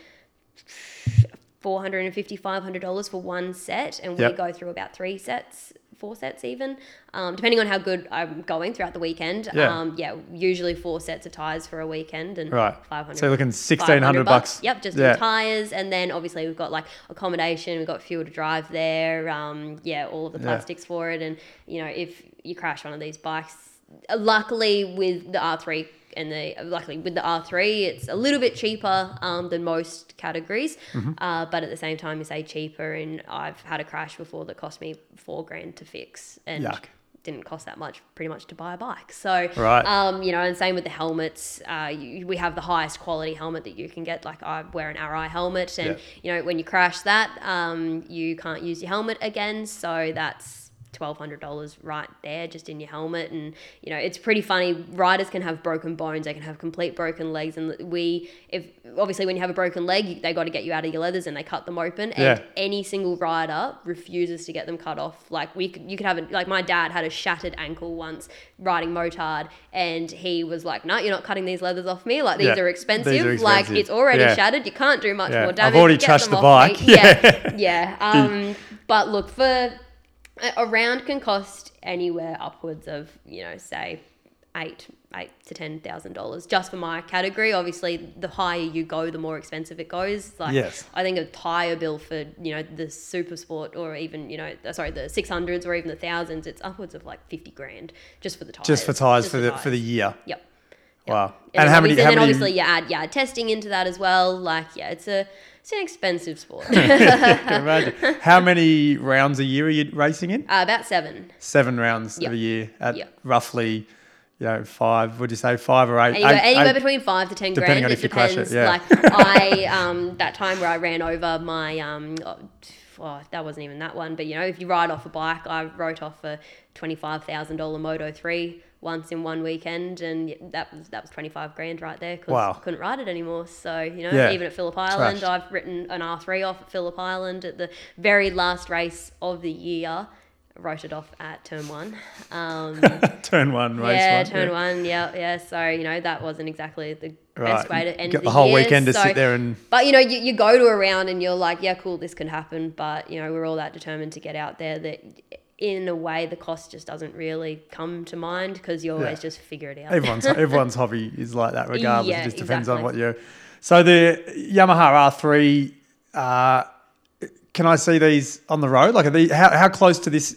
S2: 450 $500 for one set and we
S1: Yep.
S2: go through about three sets four sets even um, depending on how good i'm going throughout the weekend
S1: Yeah.
S2: um, yeah usually four sets of tires for a weekend and
S1: Right.
S2: 500
S1: So you're looking 1600 bucks.
S2: Yep, just
S1: Yeah.
S2: tires, and then obviously we've got like accommodation, we've got fuel to drive there. Um, yeah, all of the
S1: Yeah.
S2: plastics for it, and you know if you crash one of these bikes, luckily with the R three and the luckily with the R3, it's a little bit cheaper um, than most categories,
S1: Mm-hmm.
S2: uh, but at the same time, you say cheaper, and I've had a crash before that cost me four grand to fix, and
S1: Yuck.
S2: didn't cost that much pretty much to buy a bike. So
S1: Right.
S2: um, you know, and same with the helmets. Uh, you, we have the highest quality helmet that you can get. Like I wear an Arai helmet, and
S1: Yeah.
S2: you know when you crash that, um, you can't use your helmet again. So that's twelve hundred dollars right there, just in your helmet. And you know, it's pretty funny. Riders can have broken bones. They can have complete broken legs, and we, if obviously when you have a broken leg, they got to get you out of your leathers, and they cut them open. And any single rider refuses to get them cut off. Like we, could, you could have a, like my dad had a shattered ankle once riding motard, and he was like, "No, you're not cutting these leathers off me. Like these
S1: Yeah,
S2: are
S1: these
S2: expensive. Like it's already
S1: Yeah.
S2: shattered. You can't do much
S1: Yeah.
S2: more
S1: I've already trashed the
S2: off me."
S1: bike.
S2: Yeah, yeah. Um, but look for a round can cost anywhere upwards of you know say eight eight to ten thousand dollars just for my category. Obviously, the higher you go, the more expensive it goes. Like
S1: Yes.
S2: I think a tire bill for you know the super sport or even you know uh, sorry the six hundreds or even the thousands, it's upwards of like fifty grand just for the tires.
S1: Just for tires
S2: Just
S1: for the for the year.
S2: Yep.
S1: Wow.
S2: And,
S1: And how many?
S2: obviously-
S1: How
S2: then
S1: many?
S2: obviously you add yeah testing into that as well. Like yeah, it's a it's an expensive sport.
S1: imagine. How many rounds a year are you racing in?
S2: uh, about seven.
S1: Seven rounds
S2: Yep.
S1: a year at
S2: Yep.
S1: roughly, you know, five. Would you say five or eight?
S2: Anywhere,
S1: Eight-
S2: anywhere
S1: eight-
S2: between five to ten
S1: depending
S2: grand.
S1: on
S2: it
S1: if you crash it, yeah.
S2: Like I, um, that time where I ran over my, um, oh, oh, that wasn't even that one, but you know, if you ride off a bike, I wrote off a twenty-five thousand dollar Moto three once in one weekend, and that was that was twenty-five grand right there because
S1: Wow.
S2: couldn't ride it anymore. So you know,
S1: Yeah.
S2: even at Phillip Island,
S1: Trashed.
S2: I've written an R three off at Phillip Island at the very last race of the year. Wrote it off at turn one. Um,
S1: turn one race.
S2: yeah,
S1: one,
S2: turn one. Yeah, yeah. So you know that wasn't exactly the
S1: Right.
S2: best way to end
S1: Got
S2: the,
S1: the whole
S2: year.
S1: weekend to
S2: so,
S1: sit there and
S2: But you know, you, you go to a round and you're like, yeah, cool, this can happen. But you know, we're all that determined to get out there that, in a way, the cost just doesn't really come to mind because you always
S1: Yeah.
S2: just figure it out.
S1: everyone's everyone's hobby is like that regardless.
S2: Yeah,
S1: it just depends on what you're. So the Yamaha R3, uh, can I see these on the road? Like, are they, how how close to this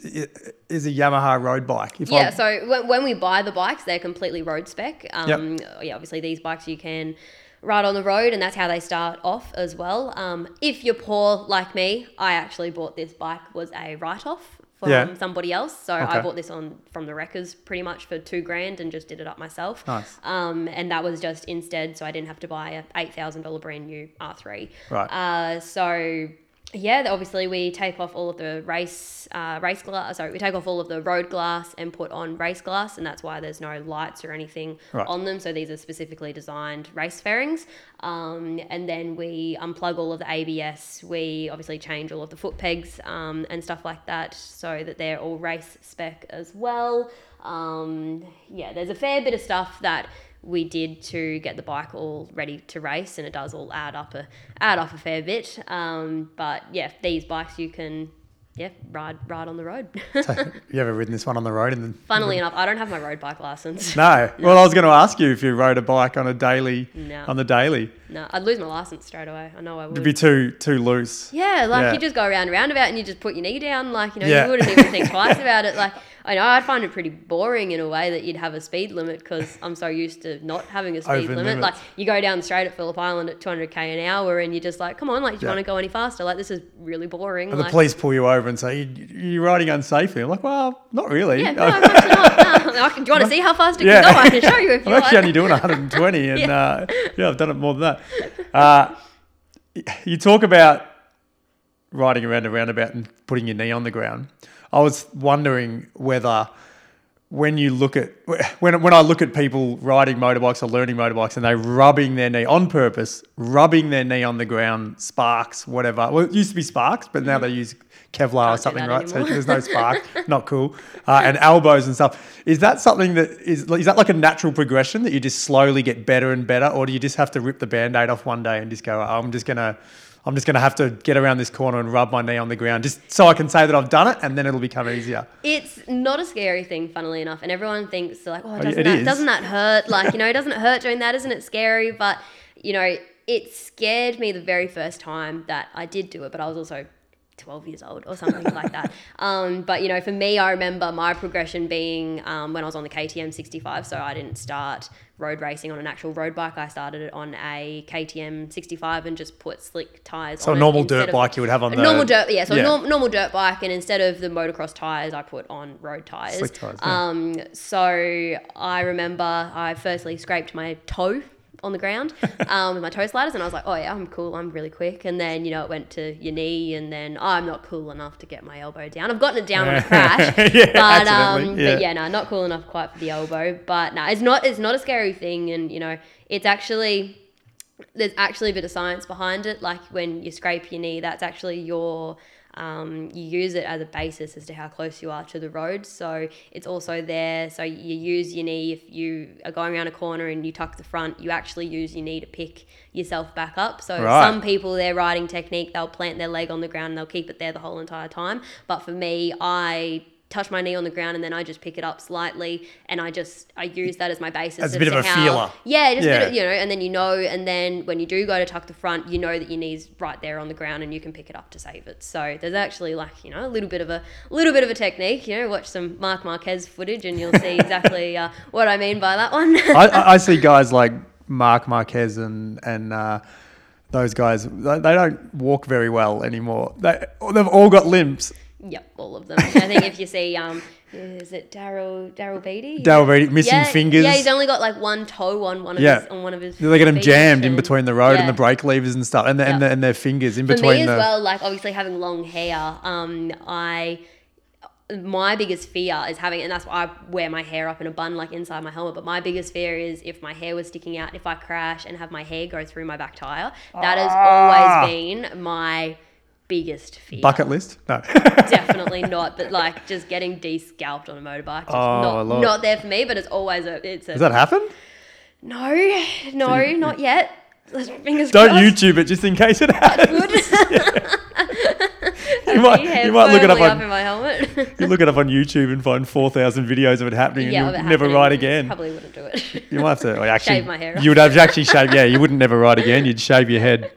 S1: is a Yamaha road bike? If
S2: Yeah,
S1: I'm-
S2: so when, when we buy the bikes, they're completely road spec. Um, Yeah, obviously these bikes you can ride on the road, and that's how they start off as well. Um, if you're poor like me, I actually bought this bike was a write off from
S1: Yeah.
S2: somebody else. So
S1: Okay.
S2: I bought this on from the wreckers pretty much for two grand and just did it up myself.
S1: Nice.
S2: Um, and that was just instead, so I didn't have to buy a eight thousand dollar brand new R3.
S1: Right.
S2: Uh, so yeah, obviously we take off all of the race uh, race glass. Sorry, we take off all of the road glass and put on race glass, and that's why there's no lights or anything
S1: Right.
S2: on them. So these are specifically designed race fairings. Um, and then we unplug all of the ABS. We obviously change all of the foot pegs um, and stuff like that, so that they're all race spec as well. Um, yeah, there's a fair bit of stuff that we did to get the bike all ready to race, and it does all add up a add up a fair bit. Um, but yeah, these bikes you can yeah ride ride on the road.
S1: so, you ever ridden this one on the road? And
S2: Funnily enough, I don't have my road bike license.
S1: no. Well, I was going to ask you if you rode a bike on a daily
S2: No.
S1: on the daily.
S2: no, I'd lose my license straight away. I know I would.
S1: It'd be too too loose.
S2: Yeah, like
S1: Yeah.
S2: you just go around roundabout and you just put your knee down, like you know,
S1: Yeah.
S2: you wouldn't even think twice about it. Like I know I'd find it pretty boring in a way that you'd have a speed limit because I'm so used to not having a speed
S1: Open
S2: limit.
S1: limits.
S2: Like you go down the straight at Phillip Island at 200k an hour, and you're just like, come on, like, do you
S1: Yeah.
S2: want to go any faster? Like this is really boring.
S1: And the
S2: like,
S1: police pull you over and say, "You- you're riding unsafely. I'm like, well, not really.
S2: Yeah, no, I'm actually not. No. I can, do you want to see how fast it
S1: Yeah.
S2: can go? I can show you if you
S1: I'm actually only doing 120, and
S2: Yeah.
S1: uh, yeah, I've done it more than that. Uh, you talk about riding around a roundabout and putting your knee on the ground. I was wondering whether when you look at when when I look at people riding motorbikes or learning motorbikes and they're rubbing their knee on purpose, rubbing their knee on the ground, sparks, whatever. Well, it used to be sparks, but now they use Kevlar or.
S2: Can't do
S1: something, right? So there's no spark, not cool, uh, and elbows and stuff. Is that something that is is that like a natural progression that you just slowly get better and better, or do you just have to rip the band-aid off one day and just go, I'm just gonna. I'm just going to have to get around this corner and rub my knee on the ground just so I can say that I've done it and then it'll become easier.
S2: It's not a scary thing, funnily enough, and everyone thinks like, oh,
S1: Oh,
S2: doesn't
S1: it
S2: that
S1: is.
S2: doesn't that hurt? Like, you know, doesn't it hurt doing that? Isn't it scary? But you know, it scared me the very first time that I did do it, but I was also 12 years old or something like that. Um, but you know, for me, I remember my progression being um, when I was on the KTM 65. So I didn't start road racing on an actual road bike. I started it on a KTM 65 and just put slick tires.
S1: So
S2: on
S1: a normal dirt
S2: of-
S1: bike you would have on the
S2: normal dirt, yeah. So
S1: Yeah.
S2: a norm, normal dirt bike, and instead of the motocross tires, I put on road tires.
S1: Slick tyres, yeah.
S2: Um, so I remember I firstly scraped my toe on the ground um, with my toe sliders, and I was like, oh yeah, I'm cool, I'm really quick. And then you know it went to your knee, and then oh, I'm not cool enough to get my elbow down. I've gotten it down on a crash,
S1: Yeah,
S2: but um,
S1: yeah.
S2: but yeah, no, not cool enough quite for the elbow. But no, it's not it's not a scary thing, and you know it's actually there's actually a bit of science behind it. Like when you scrape your knee, that's actually your um, you use it as a basis as to how close you are to the road. So it's also there. So you use your knee if you are going around a corner and you tuck the front. You actually use your knee to pick yourself back up. So
S1: Right.
S2: some people, their riding technique, they'll plant their leg on the ground and they'll keep it there the whole entire time. But for me, I touch my knee on the ground and then I just pick it up slightly and I just I use that as my basis.
S1: As a bit of a
S2: how-
S1: feeler.
S2: Yeah, just a
S1: Yeah.
S2: bit of, you know, and then you know, and then when you do go to tuck the front, you know that your knee's right there on the ground and you can pick it up to save it. So there's actually like you know a little bit of a little bit of a technique. You know, watch some Marc Marquez footage and you'll see exactly uh, what I mean by that one.
S1: I, I see guys like Marc Marquez and and uh, those guys. They, they don't walk very well anymore. They they've all got limps.
S2: Yep, all of them. I think if you see um. Is it Daryl Daryl Beattie?
S1: Daryl Beattie, missing
S2: yeah,
S1: fingers.
S2: Yeah, he's only got like one toe on one of
S1: Yeah.
S2: his on one of his.
S1: They get
S2: him
S1: jammed in between the road and the brake levers and stuff, and the, and, the, and their fingers in
S2: for
S1: between
S2: me as
S1: the.
S2: well like obviously having long hair um i my biggest fear is having and that's why i wear my hair up in a bun like inside my helmet but my biggest fear is if my hair was sticking out if i crash and have my hair go through my back tire that has
S1: Ah.
S2: always been my biggest fear
S1: Bucket list? No.
S2: definitely not but like just getting de-scalped on a motorbike just
S1: Oh,
S2: not, not there for me but it's always a it's a
S1: Does that happen?
S2: no no not yet Fingers
S1: Don't
S2: crossed.
S1: YouTube it just in case it happens. You might, you might look it up on
S2: helmet.
S1: you look it up on YouTube and find four thousand videos of it happening,
S2: yeah,
S1: and you'll never
S2: happening,
S1: ride again.
S2: Probably wouldn't do it.
S1: You might have to well, actually
S2: Shave my hair off.
S1: You would have actually shave. Yeah, you wouldn't never ride again. You'd shave your head.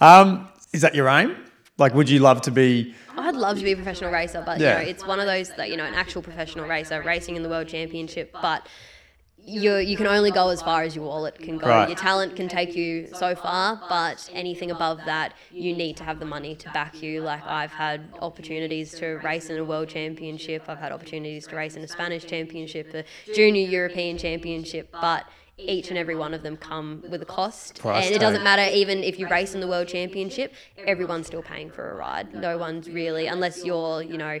S1: um, is that your aim? Like, would you love to be?
S2: I'd love to be a professional racer, but
S1: Yeah.
S2: you know, it's one of those that you know, an actual professional racer racing in the world championship, but. You, you can only go as far as your wallet can go.
S1: Right.
S2: Your talent can take you so far, but anything above that, you need to have the money to back you. Like I've had opportunities to race in a world championship, I've had opportunities to race in a Spanish championship, a junior European championship, but each and every one of them come with a cost.
S1: Price
S2: and it doesn't matter even if you race in the world championship, everyone's still paying for a ride. No one's really, unless you're, you know,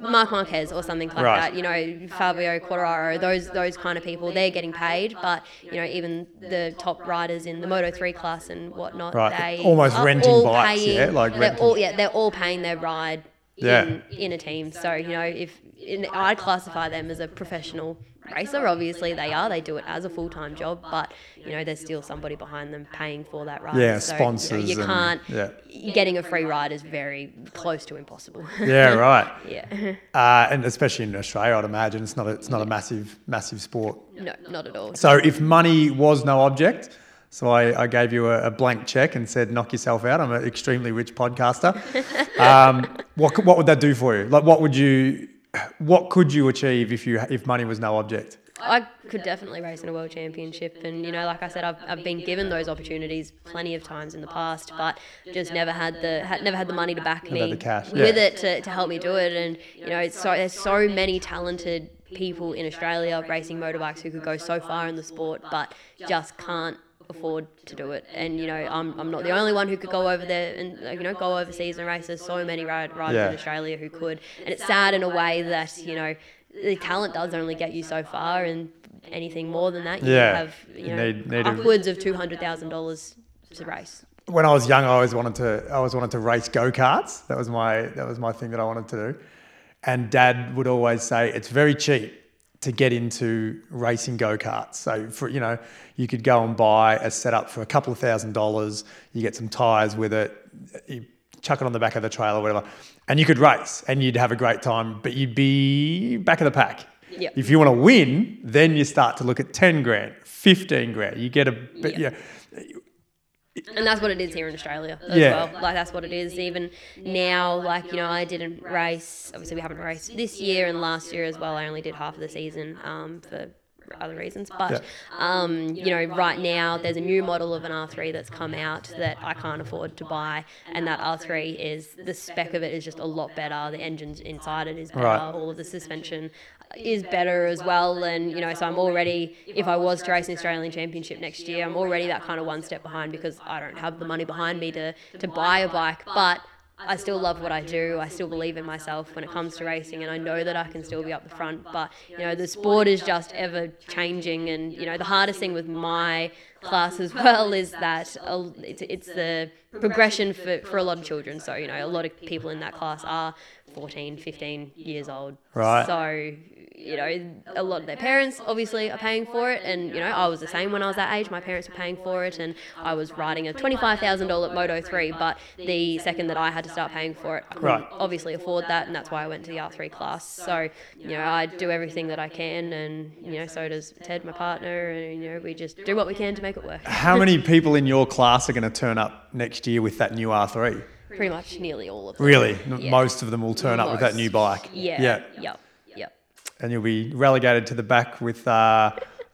S2: Marc Marquez or something like
S1: Right.
S2: that, you know, Fabio Quartararo, those those kind of people, they're getting paid. But you know, even the top riders in the Moto three class and whatnot,
S1: Right,
S2: they
S1: almost renting bikes,
S2: paying,
S1: yeah, like
S2: they're
S1: renting.
S2: all yeah, they're all paying their ride
S1: Yeah.
S2: in, in a team. So you know, if in, I classify them as a professional racer, obviously they are. They do it as a full time job, but you know, there's still somebody behind them paying for that ride.
S1: Yeah,
S2: so, you know,
S1: sponsors
S2: You, can't.
S1: yeah.
S2: Getting a free ride is very close to impossible.
S1: Yeah, right.
S2: yeah.
S1: Uh, and especially in Australia, I'd imagine it's not a, it's not a massive massive sport.
S2: No, not at all.
S1: So if money was no object, So I, I gave you a, a blank check and said, knock yourself out. I'm an extremely rich podcaster. um, what, what would that do for you? Like, what would you, what could you achieve if you, if money was no object?
S2: I could definitely race in a world championship, and you know, like I said, I've, I've been given those opportunities plenty of times in the past, but just never had the had, never had the money to back me with
S1: yeah.
S2: it to, to help me do it. And you know, it's so there's so many talented people in Australia racing motorbikes who could go so far in the sport, but just can't afford to do it. And you know, I'm, I'm not the only one who could go over there and you know go overseas and race. There's so many riders
S1: Yeah.
S2: in Australia who could, and it's sad in a way that you know the talent does only get you so far, and anything more than that, you
S1: Yeah.
S2: have you know
S1: need- need a-
S2: upwards of two hundred thousand dollars to race.
S1: when I was young, I always wanted to. I always wanted to race go karts. That was my. That was my thing that I wanted to do. And Dad would always say it's very cheap to get into racing go karts. So for you know, you could go and buy a setup for a couple of thousand dollars. You get some tires with it. You chuck it on the back of the trailer, or whatever, and you could race, and you'd have a great time. But you'd be back of the pack.
S2: Yep.
S1: If you want to win, then you start to look at ten grand, fifteen grand. You get a, but
S2: Yeah.
S1: Yeah,
S2: And that's what it is here in Australia as
S1: Yeah.
S2: well. Like that's what it is. Even now, like you know, I didn't race. Obviously, we haven't raced this year and last year as well. I only did half of the season um, for other reasons. But um, you know, right now there's a new model of an R3 that's come out that I can't afford to buy, and that R3 is the spec of it is just a lot better. The engines inside it is better.
S1: Right.
S2: All of the suspension is better as well. And you know, so I'm already, if I was to race an Australian Championship next year, I'm already that kind of one step behind because I don't have the money behind me to to buy a bike, but. I still love what I do. I still believe in myself when it comes to racing, and I know that I can still be up the front. But you know, the sport is just ever changing, and you know, the hardest thing with my class as well is that it's, it's the progression for, for a lot of children. So you know, a lot of people in that class are 14, 15 years old.
S1: Right.
S2: So you know, a lot of their parents obviously are paying for it, and you know, I was the same when I was that age. My parents were paying for it, and I was riding a twenty-five thousand dollar Moto three. But the second that I had to start paying for it, I couldn't
S1: Right.
S2: obviously afford that, and that's why I went to the R three class. So you know, I do everything that I can, and you know, so does Ted, my partner, and you know, we just do what we can to make it work.
S1: How many people in your class are going to turn up next year with that new R3?
S2: Pretty much nearly all of them.
S1: Really?
S2: Yeah.
S1: Most of them will turn up with that new bike.
S2: Yeah.
S1: Yeah.
S2: Yep.
S1: And you'll be relegated to the back with, uh,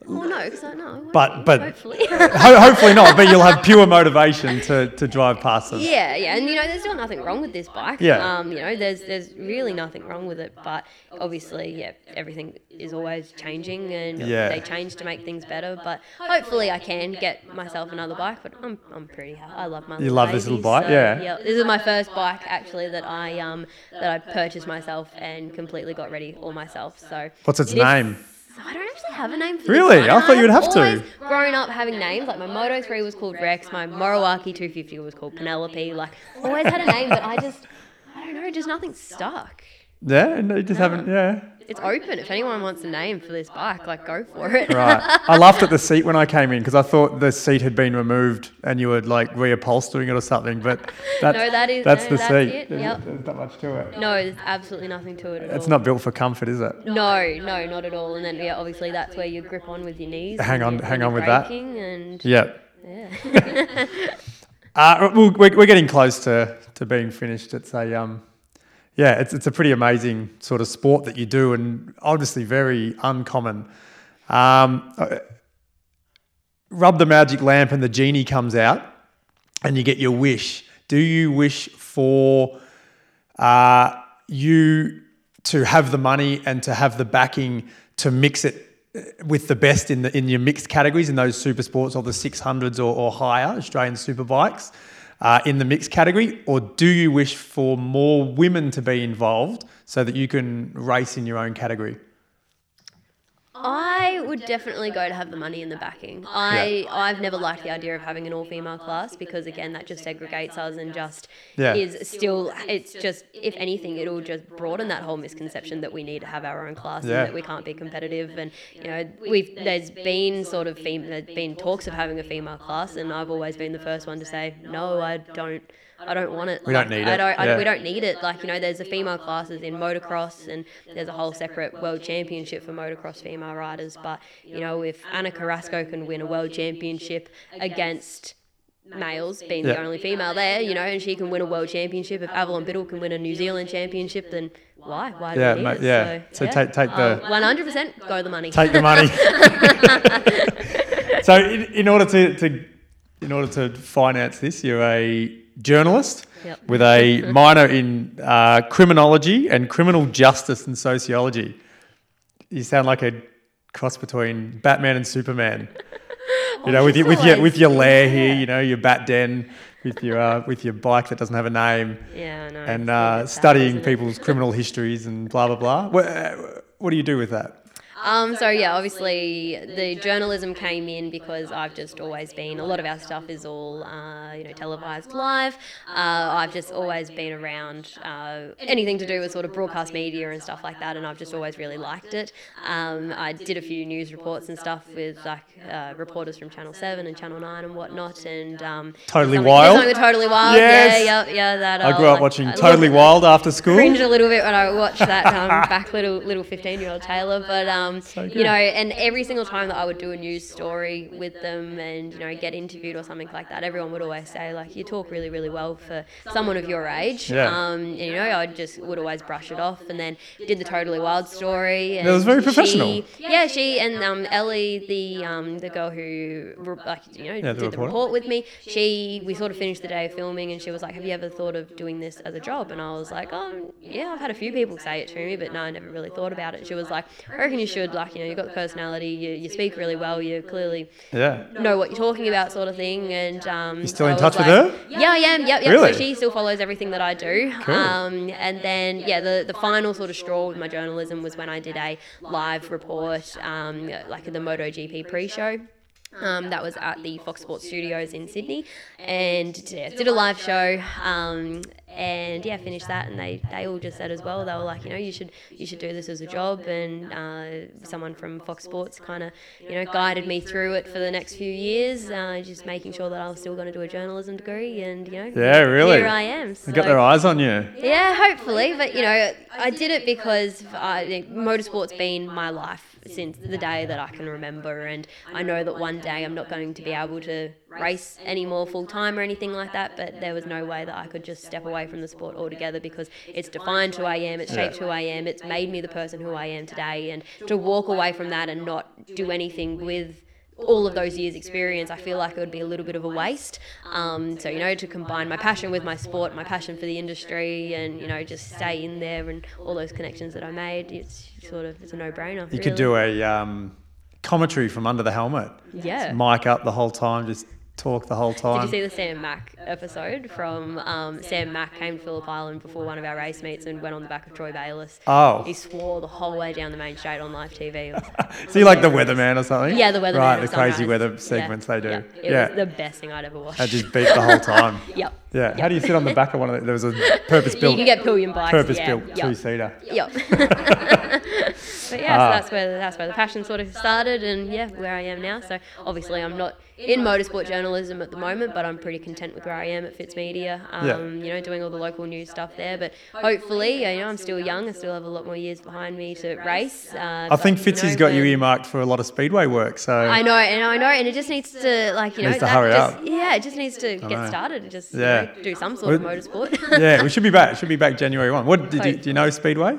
S2: Oh no, because I know.
S1: But- but-
S2: hopefully.
S1: ho- hopefully not, but you'll have pure motivation to, to drive past them.
S2: Yeah, yeah, and you know, there's still nothing wrong with this bike.
S1: Yeah.
S2: Um, you know, there's there's really nothing wrong with it, but obviously, yeah, everything is always changing, and
S1: Yeah.
S2: they change to make things better. But hopefully, I can get myself another bike. But I'm I'm pretty happy. I love my. You
S1: love this little bike?
S2: so,
S1: Yeah.
S2: Yeah. This is my first bike actually that I um that I purchased myself and completely got ready all myself. So.
S1: What's its
S2: it
S1: name?
S2: I don't actually have a name for it.
S1: Really?
S2: this
S1: I thought you would have
S2: I've
S1: to.
S2: always Grown up having names, like my Moto 3 was called Rex, my Moriwaki 250 was called Penelope. Like, always had a name, but I just, I don't know, just nothing stuck.
S1: Yeah, no, you just haven't, yeah.
S2: It's open. If anyone wants a name for this bike, like, go for it.
S1: Right. I laughed at the seat when I came in because I thought the seat had been removed and you were like reupholstering it or something, but that's,
S2: No, that is-
S1: that's
S2: no,
S1: the
S2: that's
S1: seat.
S2: it,
S1: There's,
S2: yep.
S1: there's not much to it.
S2: No, there's absolutely nothing to it at
S1: It's
S2: all.
S1: not built for comfort, is it?
S2: No, no, not at all. And then, yeah, obviously that's where you grip on with your knees.
S1: Hang on- hang on with that.
S2: And
S1: Yeah.
S2: yeah.
S1: Uh, well, we're, we're getting close to, to being finished. It's a um, yeah, it's it's a pretty amazing sort of sport that you do, and obviously very uncommon. Um, uh, rub the magic lamp, and the genie comes out, and you get your wish. Do you wish for uh, you to have the money and to have the backing to mix it uh, with the best in the in your mixed categories in those super sports or the 600s or, or higher Australian superbikes uh, in the mixed category, or do you wish for more women to be involved so that you can race in your own category?
S2: I would definitely go to have the money and the backing. I I've never liked the idea of having an all female class because again that just segregates us and just
S1: Yeah.
S2: is still it's just if anything it'll just broaden that whole misconception that we need to have our own class
S1: Yeah.
S2: and that we can't be competitive and you know we've there's been sort of fem- there's been talks of having a female class and I've always been the first one to say no I don't I don't want it.
S1: We
S2: Like,
S1: don't need
S2: I
S1: it,
S2: Don't, I,
S1: yeah.
S2: we don't need it. Like you know, there's a female classes in motocross, and there's a whole separate world championship for motocross female riders. But you know, if Ana Carrasco can win a world championship against males being the only female there, you know, and she can win a world championship. If Avalon Biddle can win a New Zealand championship, then why? Why do
S1: Yeah,
S2: we need
S1: mate,
S2: it?
S1: yeah. So take- take the- um,
S2: one hundred percent go the money.
S1: Take the money. so, in, in order to, to in order to finance this, you're a journalist
S2: Yep.
S1: with a minor in uh, criminology and criminal justice and sociology. You sound like a cross between Batman and Superman. You know, with your with your with your lair here, you know, your bat den with your uh, with your bike that doesn't have a name,
S2: yeah, I know.
S1: and uh, studying
S2: isn't
S1: people's criminal histories and blah blah blah. What, uh, what do you do with that?
S2: Um, so yeah, obviously the journalism came in because I've just always been. A lot of our stuff is all uh, you know televised live. Uh, I've just always been around uh, anything to do with sort of broadcast media and stuff like that, and I've just always really liked it. Um, I did a few news reports and stuff with like uh, reporters from Channel Seven and Channel Nine and whatnot, and um,
S1: Totally Wild?
S2: Totally Wild.
S1: Yes.
S2: Yeah, yeah, yeah. That
S1: I grew up
S2: like,
S1: watching Totally Wild after school.
S2: cringe a little bit when I watched that um, back little little fifteen year old Taylor, but um,
S1: good.
S2: you know, and every single time that I would do a news story with them and you know get interviewed or something like that, everyone would always say like, "You talk really really well for someone of your age."
S1: Yeah.
S2: Um, and, you know, I just would always brush it off, and then did the Totally Wild story. And
S1: That was very
S2: she-
S1: professional.
S2: yeah, she and um, Ellie, the um, the girl who like you know
S1: the
S2: did the
S1: reporter.
S2: report with me. She we sort of finished the day of filming, and she was like, "Have you ever thought of doing this as a job?" And I was like, "Oh, yeah, I've had a few people say it to me, but no, I never really thought about it." She was like, "I reckon you should. Like, you know, you've got the personality, you, you speak really well, you clearly
S1: Yeah.
S2: know what you're talking about, sort of thing." And um, you
S1: still in touch with her?
S2: Yeah, I am. Yep, yep.
S1: Really?
S2: So she still follows everything that I do.
S1: Cool.
S2: Um, and then yeah, the the final sort of straw with my journalism was when I did a live report, um, like in the MotoGP pre-show. Um, that was at the Fox Sports Studios in Sydney, and yeah, did a live show. Um, and yeah, finished that, and they, they all just said as well. They were like, you know, you should you should do this as a job. And uh, someone from Fox Sports kind of you know guided me through it for the next few years, uh, just making sure that I was still going to do a journalism degree. And you know,
S1: Yeah, really.
S2: here I am.
S1: They got their eyes on you.
S2: yeah, hopefully. But you know, I did it because I motorsport's been my life since the day that I can remember, and I know that one day I'm not going to be able to race anymore full time or anything like that. But there was no way that I could just step away from the sport altogether because it's defined who I am, it's shaped who I am, it's made me the person who I am today, and to walk away from that and not do anything with all of those years experience i feel like it would be a little bit of a waste um, so you know to combine my passion with my sport my passion for the industry and you know just stay in there and all those connections that i made it's sort of it's a no-brainer
S1: You could do a um, commentary from under the helmet.
S2: Yeah.
S1: Mic up the whole time, just talk the whole time.
S2: did you see the Sam Mac episode from um, Sam Mac came to Phillip Island before one of our race meets and went on the back of Troy Bayliss.
S1: Oh.
S2: He swore the whole way down the main straight on live TV.
S1: So you like the weatherman or something?
S2: yeah, the weather.
S1: Right, the crazy weather segments they do.
S2: Yeah, it
S1: Yeah.
S2: was the best thing I'd ever watched.
S1: I just beat the whole time.
S2: Yep.
S1: Yeah. How do you sit on the back of one of the, there was a purpose built.
S2: You can get pillion bikes.
S1: purpose
S2: yeah,
S1: built
S2: yep.
S1: two seater.
S2: Yep. But yeah,
S1: Ah.
S2: so that's where that's where the passion sort of started, and yeah, where I am now. So obviously, I'm not in motorsport journalism at the moment, but I'm pretty content with where I am at Fitz Media. Um,
S1: Yeah.
S2: You know, doing all the local news stuff there. But hopefully, you know, I'm still young. I still have a lot more years behind me to race. Uh,
S1: I think Fitzy's got you earmarked for a lot of speedway work. So
S2: I know, and I know, and it just needs to like you know,
S1: Needs to hurry
S2: just,
S1: up.
S2: yeah, it just needs to
S1: know.
S2: get started and just
S1: Yeah.
S2: you know, do some sort of motorsport.
S1: yeah, we should be back. Should be back January one. What did you, do you know Speedway?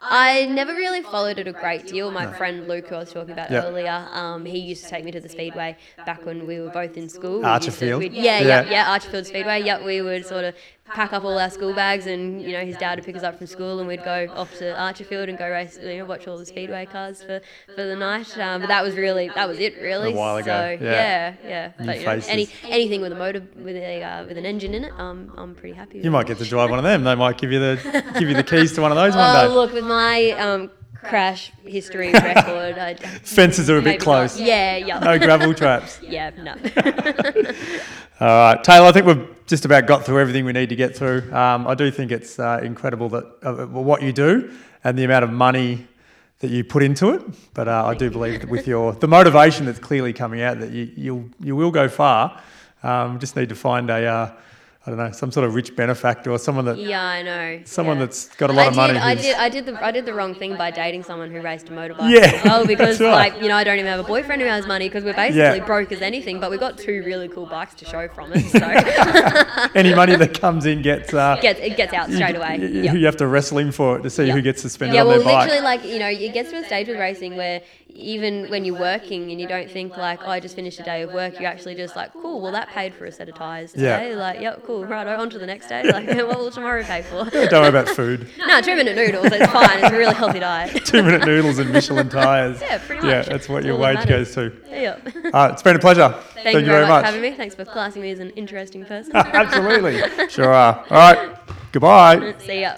S2: I never really followed it a great deal. My friend Luke, who I was talking about
S1: Yeah.
S2: earlier, um, he used to take me to the speedway back when we were both in school. We used to-
S1: Archerfield?
S2: yeah,
S1: Yeah.
S2: yeah, yeah, Archerfield Speedway. Yep, we would sort of pack up all our school bags, and you know, his dad would pick us up from school, and we'd go off to Archerfield and go race, you know, watch all the speedway cars for, for the night. Um, but that was really that was it, really.
S1: A while ago,
S2: So
S1: yeah.
S2: yeah, yeah. But you know, any anything with a motor with a uh, with an engine in it, um, I'm pretty happy. With
S1: You might get to drive one of them. They might give you the give you the keys to one of those one
S2: Oh,
S1: day.
S2: Oh, look, with my um, crash history record, I
S1: Fences are a bit close.
S2: Not. Yeah, yeah.
S1: No gravel traps.
S2: Yeah, no.
S1: All right, Taylor. I think we've just about got through everything we need to get through. Um, I do think it's uh, incredible that uh, what you do and the amount of money that you put into it. But uh, I do believe that with your the motivation that's clearly coming out, that you you'll, you will go far. Um, just need to find a uh, I don't know, some sort of rich benefactor or someone that
S2: Yeah, I know.
S1: someone
S2: yeah.
S1: that's got a lot
S2: I
S1: of
S2: did,
S1: money.
S2: I did. I did the. I did the wrong thing by dating someone who raced a motorbike.
S1: Yeah,
S2: well, because
S1: right.
S2: like you know, I don't even have a boyfriend who has money because we're basically
S1: Yeah.
S2: broke as anything. But we've got two really cool bikes to show from it. So
S1: Any money that comes in gets uh,
S2: gets it gets out straight away.
S1: You,
S2: Yep.
S1: you have to wrestle him for it to see
S2: Yep.
S1: who gets to spend
S2: Yeah,
S1: on
S2: well,
S1: their bike.
S2: literally, like you know, it gets to a stage with racing where even when you're working and you don't think like, oh, I just finished a day of work, you're actually just like, cool, well, that paid for a set of tires
S1: Yeah.
S2: today. Like, yep, cool, right, on to the next day. Like, what will tomorrow pay for?
S1: Don't worry about food.
S2: no, two minute noodles, it's fine. It's a really healthy diet.
S1: Two minute noodles and Michelin tires.
S2: Yeah, pretty much.
S1: Yeah, that's what
S2: That's
S1: your
S2: all that
S1: wage goes to.
S2: yeah.
S1: Uh, it's been a pleasure.
S2: Thank, you very much, for having me. Thanks for classing me as an interesting person.
S1: Absolutely. Sure are. All right. Goodbye.
S2: See ya.